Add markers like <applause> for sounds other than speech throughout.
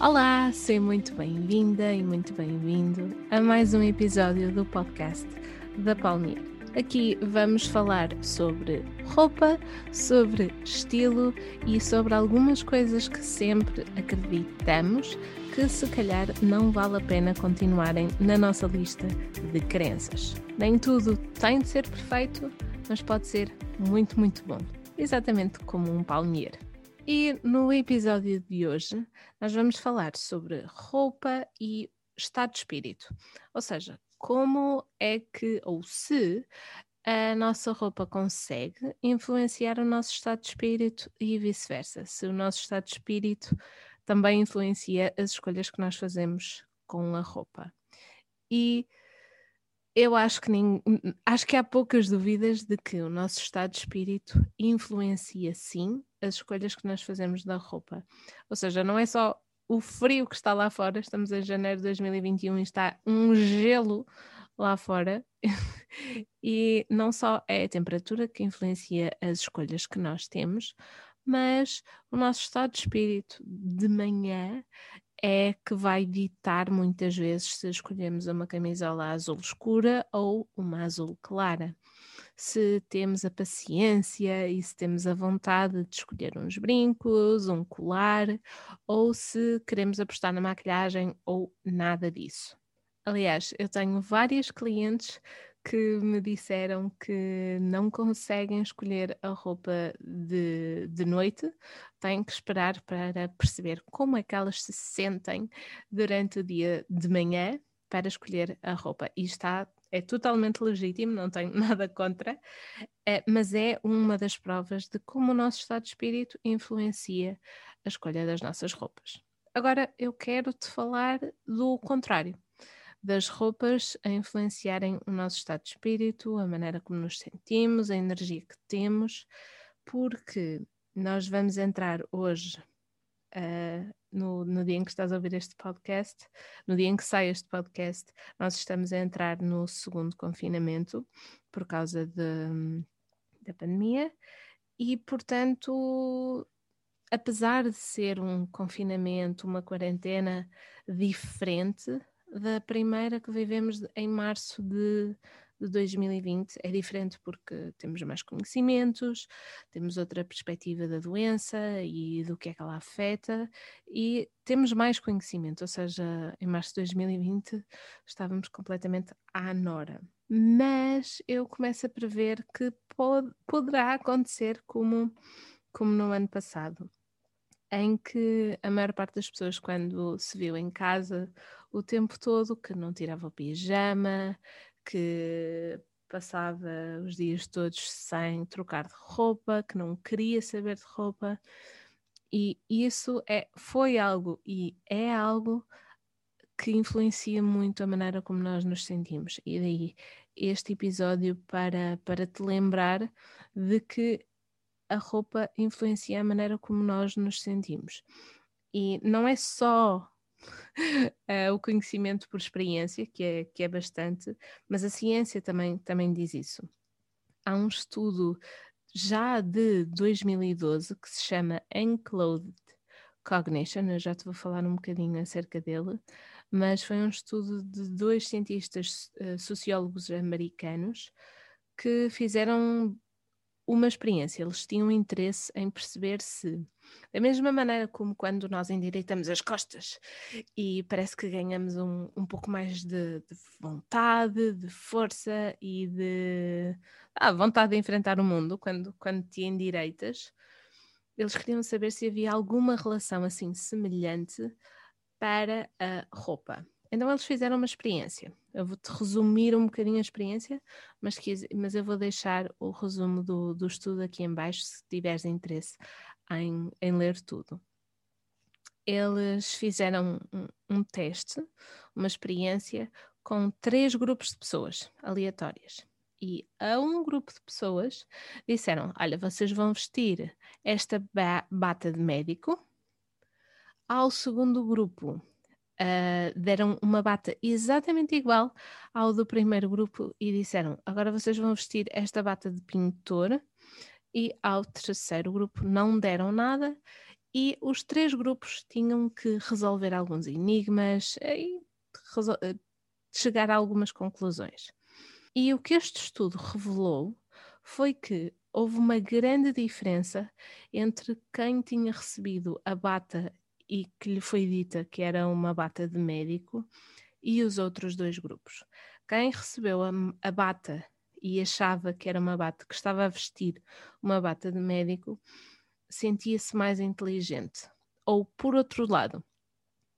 Olá, seja muito bem-vinda e muito bem-vindo a mais um episódio do podcast da Palmeira. Aqui vamos falar sobre roupa, sobre estilo e sobre algumas coisas que sempre acreditamos que se calhar não vale a pena continuarem na nossa lista de crenças. Nem tudo tem de ser perfeito, mas pode ser muito, muito bom. Exatamente como um palmeiro. E no episódio de hoje nós vamos falar sobre roupa e estado de espírito. Ou seja, como é que, ou se, a nossa roupa consegue influenciar o nosso estado de espírito e vice-versa. Se o nosso estado de espírito também influencia as escolhas que nós fazemos com a roupa. E eu acho que, nem, acho que há poucas dúvidas de que o nosso estado de espírito influencia sim as escolhas que nós fazemos da roupa. Ou seja, não é só o frio que está lá fora, estamos em janeiro de 2021 e está um gelo lá fora. <laughs> e não só é a temperatura que influencia as escolhas que nós temos, mas o nosso estado de espírito de manhã é que vai ditar muitas vezes se escolhemos uma camisola azul escura ou uma azul clara. Se temos a paciência e se temos a vontade de escolher uns brincos, um colar, ou se queremos apostar na maquilhagem ou nada disso. Aliás, eu tenho várias clientes que me disseram que não conseguem escolher a roupa de, de noite, têm que esperar para perceber como é que elas se sentem durante o dia de manhã para escolher a roupa. E está é totalmente legítimo, não tenho <laughs> nada contra, é, mas é uma das provas de como o nosso estado de espírito influencia a escolha das nossas roupas. Agora eu quero te falar do contrário das roupas a influenciarem o nosso estado de espírito, a maneira como nos sentimos, a energia que temos, porque nós vamos entrar hoje, uh, no, no, dia em que estás a ouvir este podcast, no dia em que sai este podcast, nós estamos a entrar no segundo confinamento por causa de, da pandemia e, portanto, apesar de ser um confinamento, uma quarentena diferente, da primeira que vivemos em março de, de 2020. É diferente porque temos mais conhecimentos, temos outra perspectiva da doença e do que é que ela afeta e temos mais conhecimento, ou seja, em março de 2020 estávamos completamente à nora. Mas eu começo a prever que pode, poderá acontecer como, como no ano passado em que a maior parte das pessoas, quando se viu em casa o tempo todo, que não tirava o pijama, que passava os dias todos sem trocar de roupa, que não queria saber de roupa. E isso é, foi algo e é algo que influencia muito a maneira como nós nos sentimos. E daí este episódio para, para te lembrar de que a roupa influencia a maneira como nós nos sentimos. E não é só uh, <laughs> o conhecimento por experiência, que é, que é bastante, mas a ciência também, também diz isso. Há um estudo já de 2012 que se chama Enclothed Cognition, eu já te vou falar um bocadinho acerca dele, mas foi um estudo de dois cientistas uh, sociólogos americanos que fizeram uma experiência, eles tinham interesse em perceber se, da mesma maneira como quando nós endireitamos as costas e parece que ganhamos um, um pouco mais de, de vontade, de força e de ah, vontade de enfrentar o mundo quando, quando te endireitas, eles queriam saber se havia alguma relação assim semelhante para a roupa. Então eles fizeram uma experiência. Eu vou-te resumir um bocadinho a experiência, mas, quis, mas eu vou deixar o resumo do, do estudo aqui em baixo, se tiveres interesse em, em ler tudo. Eles fizeram um, um teste, uma experiência, com três grupos de pessoas aleatórias. E a um grupo de pessoas disseram: Olha, vocês vão vestir esta bata de médico. Ao segundo grupo, uh, deram uma bata exatamente igual ao do primeiro grupo e disseram: agora vocês vão vestir esta bata de pintor. E ao terceiro grupo não deram nada e os três grupos tinham que resolver alguns enigmas e eh, chegar a algumas conclusões. E o que este estudo revelou foi que houve uma grande diferença entre quem tinha recebido a bata e que lhe foi dita que era uma bata de médico e os outros dois grupos. Quem recebeu a, a bata e achava que era uma bata, que estava a vestir uma bata de médico, sentia-se mais inteligente. Ou, por outro lado,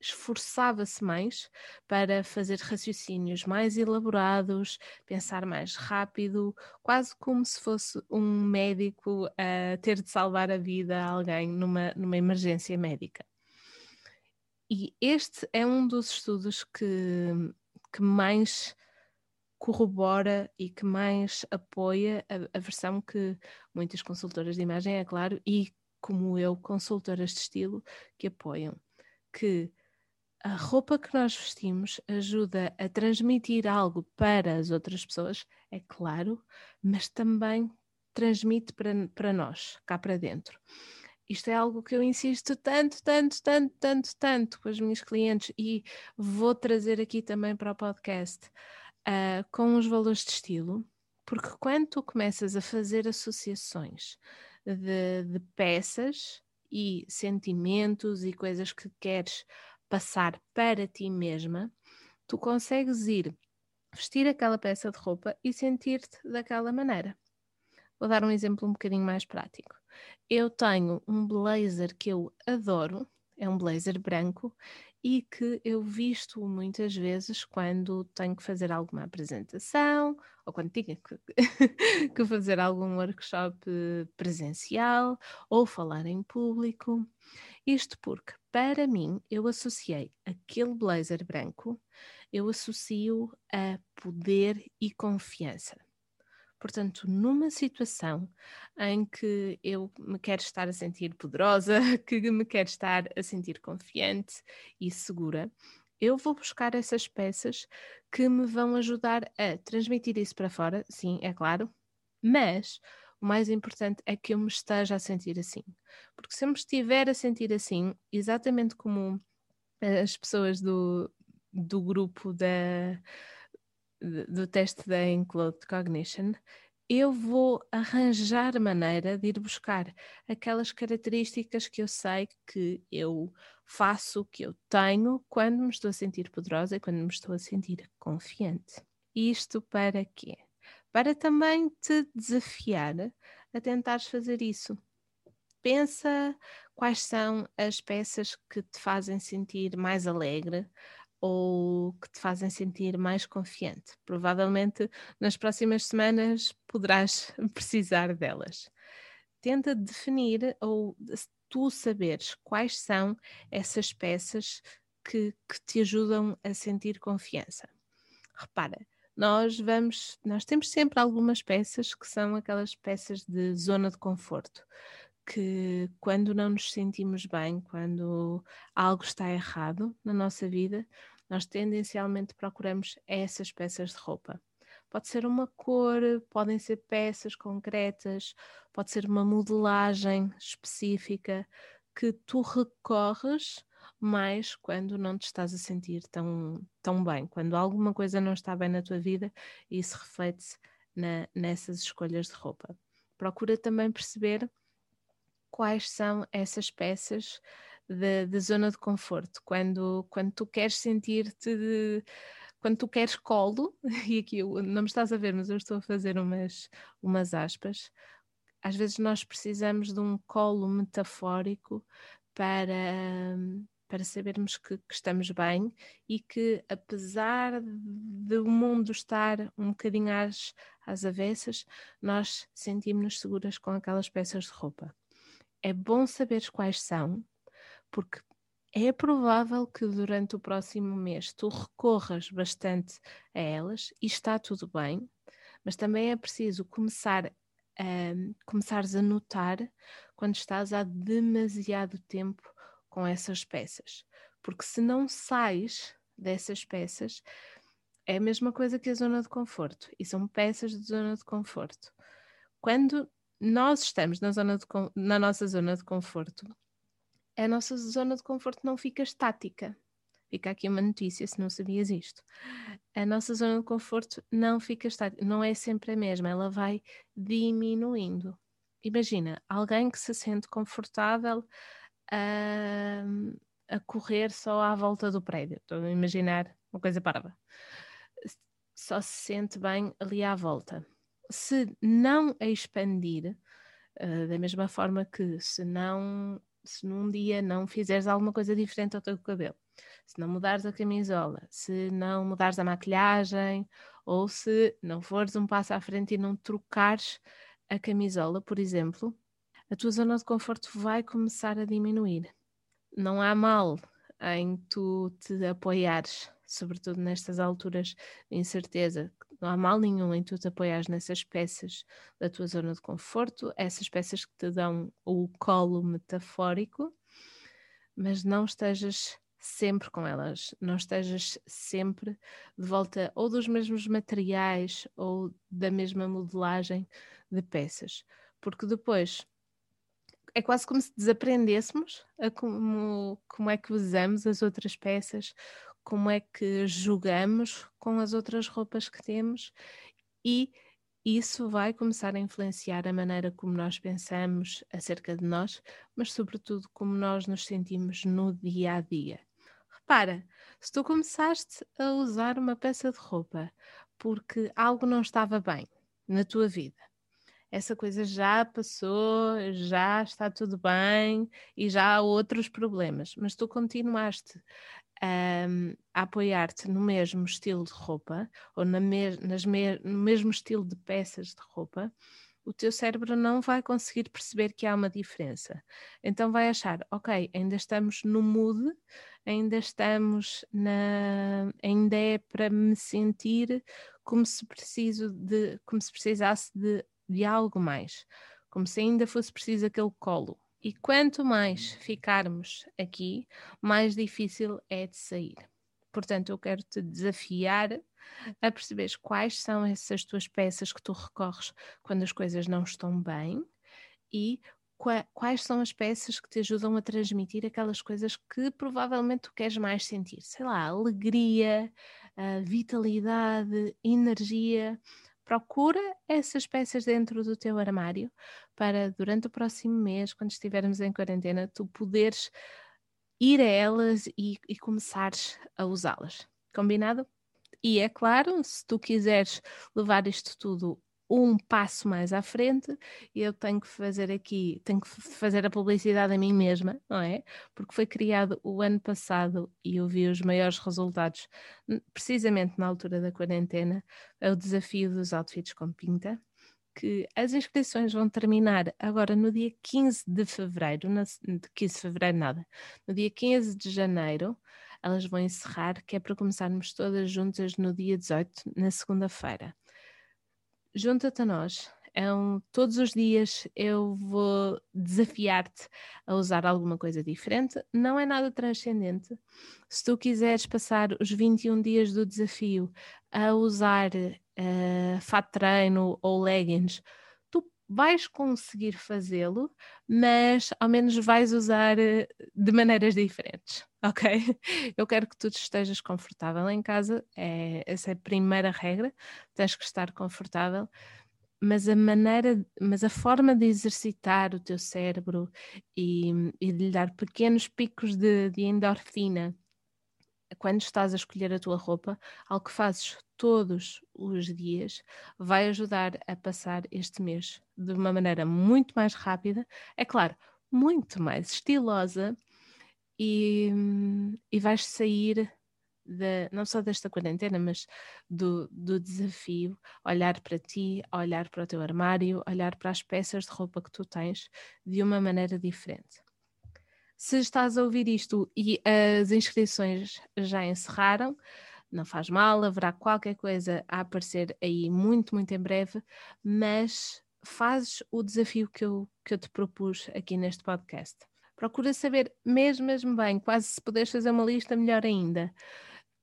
esforçava-se mais para fazer raciocínios mais elaborados, pensar mais rápido, quase como se fosse um médico a ter de salvar a vida a alguém numa, numa emergência médica. E este é um dos estudos que, que mais corrobora e que mais apoia a, a versão que muitas consultoras de imagem, é claro, e como eu, consultoras de estilo, que apoiam. Que a roupa que nós vestimos ajuda a transmitir algo para as outras pessoas, é claro, mas também transmite para, para nós, cá para dentro. Isto é algo que eu insisto tanto, tanto, tanto, tanto, tanto com as minhas clientes e vou trazer aqui também para o podcast uh, com os valores de estilo, porque quando tu começas a fazer associações de, de peças e sentimentos e coisas que queres passar para ti mesma, tu consegues ir vestir aquela peça de roupa e sentir-te daquela maneira. Vou dar um exemplo um bocadinho mais prático. Eu tenho um blazer que eu adoro, é um blazer branco e que eu visto muitas vezes quando tenho que fazer alguma apresentação ou quando tinha que, <laughs> que fazer algum workshop presencial ou falar em público. Isto porque, para mim, eu associei aquele blazer branco, eu associo a poder e confiança. Portanto, numa situação em que eu me quero estar a sentir poderosa, <laughs> que me quero estar a sentir confiante e segura, eu vou buscar essas peças que me vão ajudar a transmitir isso para fora, sim, é claro, mas o mais importante é que eu me esteja a sentir assim. Porque se eu me estiver a sentir assim, exatamente como as pessoas do, do grupo da do teste da Enclosed Cognition, eu vou arranjar maneira de ir buscar aquelas características que eu sei que eu faço, que eu tenho, quando me estou a sentir poderosa e quando me estou a sentir confiante. Isto para quê? Para também te desafiar a tentares fazer isso. Pensa quais são as peças que te fazem sentir mais alegre, ou que te fazem sentir mais confiante. Provavelmente nas próximas semanas poderás <laughs> precisar delas. Tenta definir ou tu saberes quais são essas peças que, que te ajudam a sentir confiança. Repara, nós vamos, nós temos sempre algumas peças que são aquelas peças de zona de conforto que quando não nos sentimos bem, quando algo está errado na nossa vida, nós tendencialmente procuramos essas peças de roupa. Pode ser uma cor, podem ser peças concretas, pode ser uma modelagem específica que tu recorres mais quando não te estás a sentir tão, tão bem, quando alguma coisa não está bem na tua vida e isso reflete-se nessas escolhas de roupa. Procura também perceber quais são essas peças da zona de conforto, quando, quando tu queres sentir-te quando tu queres colo, <laughs> e aqui eu, não me estás a ver, mas eu estou a fazer umas, umas aspas, às vezes nós precisamos de um colo metafórico para, para sabermos que, que, estamos bem e que, apesar de o mundo estar um bocadinho às, às avessas, nós sentimos-nos seguras com aquelas peças de roupa é bom saberes quais são, porque é provável que durante o próximo mês tu recorras bastante a elas e está tudo bem, mas também é preciso começar a, começares a notar quando estás há demasiado tempo com essas peças, porque se não sais dessas peças, é a mesma coisa que a zona de conforto, e são peças de zona de conforto. Quando nós estamos na, zona de, na nossa zona de conforto, a nossa zona de conforto não fica estática. Fica aqui uma notícia se não sabias isto. A nossa zona de conforto não fica estática, não é sempre a mesma, ela vai diminuindo. Imagina, alguém que se sente confortável a, a correr só à volta do prédio. Estou a imaginar uma coisa parva. Só se sente bem ali à volta. Se não a expandir, uh, da mesma forma que se não se num dia não fizeres alguma coisa diferente ao teu cabelo, se não mudares a camisola, se não mudares a maquilhagem, ou se não fores um passo à frente e não trocares a camisola, por exemplo, a tua zona de conforto vai começar a diminuir. Não há mal em tu te apoiares, sobretudo nestas alturas de incerteza. Não há mal nenhum em tu te apoiares nessas peças da tua zona de conforto, essas peças que te dão o colo metafórico, mas não estejas sempre com elas, não estejas sempre de volta ou dos mesmos materiais ou da mesma modelagem de peças, porque depois é quase como se desaprendêssemos a como, como é que usamos as outras peças, como é que jogamos com as outras roupas que temos e isso vai começar a influenciar a maneira como nós pensamos acerca de nós, mas sobretudo como nós nos sentimos no dia a dia. Repara, se tu começaste a usar uma peça de roupa porque algo não estava bem na tua vida, essa coisa já passou, já está tudo bem e já há outros problemas, mas tu continuaste um, a apoiar-te no mesmo estilo de roupa ou na me nas me no mesmo estilo de peças de roupa, o teu cérebro não vai conseguir perceber que há uma diferença. Então vai achar, ok, ainda estamos no mood, ainda estamos na. ainda é para me sentir como se preciso de. como se precisasse de, de algo mais, como se ainda fosse preciso aquele colo. E quanto mais ficarmos aqui, mais difícil é de sair. Portanto, eu quero te desafiar a perceberes quais são essas tuas peças que tu recorres quando as coisas não estão bem e quais são as peças que te ajudam a transmitir aquelas coisas que provavelmente tu queres mais sentir. Sei lá, alegria, vitalidade, energia. Procura essas peças dentro do teu armário para durante o próximo mês, quando estivermos em quarentena, tu poderes ir a elas e, e começares a usá-las. Combinado? E é claro, se tu quiseres levar isto tudo um passo mais à frente, eu tenho que fazer aqui, tenho que fazer a publicidade a mim mesma, não é? Porque foi criado o ano passado e eu vi os maiores resultados precisamente na altura da quarentena, é o desafio dos outfits com pinta, que as inscrições vão terminar agora no dia 15 de fevereiro, na, 15 de fevereiro nada, no dia 15 de janeiro, elas vão encerrar, que é para começarmos todas juntas no dia 18, na segunda-feira. Junta-te a nós. É um, todos os dias eu vou desafiar-te a usar alguma coisa diferente. Não é nada transcendente. Se tu quiseres passar os 21 dias do desafio a usar uh, fato treino ou leggings, vais conseguir fazê-lo, mas ao menos vais usar eh, de maneiras diferentes, <laughs> ok? Eu quero que tu estejas confortável em casa, é, essa é a primeira regra, tens que estar confortável, mas a maneira, mas a forma de exercitar o teu cérebro e, e de lhe dar pequenos picos de, de endorfina quando estás a escolher a tua roupa, algo que fazes todos os dias, vai ajudar a passar este mês de uma maneira muito mais rápida, é claro, muito mais estilosa e, e vais sair de, não só desta quarentena, mas do, do desafio, olhar para ti, olhar para o teu armário, olhar para as peças de roupa que tu tens de uma maneira diferente. Se estás a ouvir isto e as inscrições já encerraram, não faz mal, haverá qualquer coisa a aparecer aí muito, muito em breve, mas fazes o desafio que eu, que eu te propus aqui neste podcast. Procura saber, mesmo, mesmo bem, quase se puderes fazer uma lista, melhor ainda,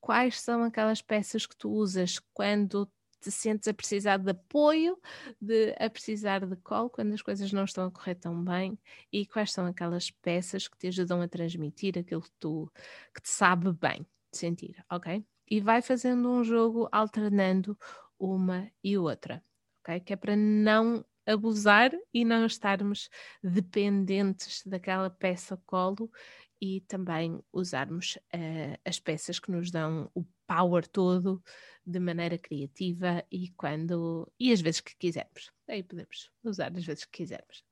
quais são aquelas peças que tu usas quando te sentes a precisar de apoio, de a precisar de colo quando as coisas não estão a correr tão bem e quais são aquelas peças que te ajudam a transmitir aquilo que tu que te sabe bem sentir, ok? E vai fazendo um jogo alternando uma e outra, ok? Que é para não abusar e não estarmos dependentes daquela peça colo e também usarmos uh, as peças que nos dão o power todo de maneira criativa e quando e as vezes que quisermos. Aí podemos usar as vezes que quisermos.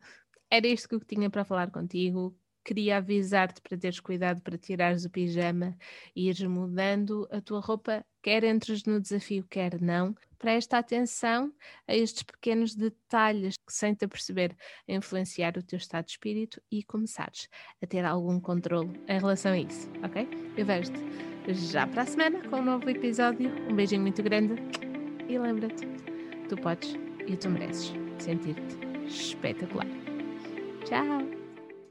Era isto que eu tinha para falar contigo queria avisar-te para teres cuidado para tirares o pijama e ires mudando a tua roupa, quer entres no desafio, quer não. Presta atenção a estes pequenos detalhes que, sem te perceber, influenciar o teu estado de espírito e começares a ter algum controle em relação a isso, ok? Eu vejo-te já para a semana com um novo episódio. Um beijinho muito grande e lembra-te, tu podes e tu mereces sentir-te espetacular. Tchau!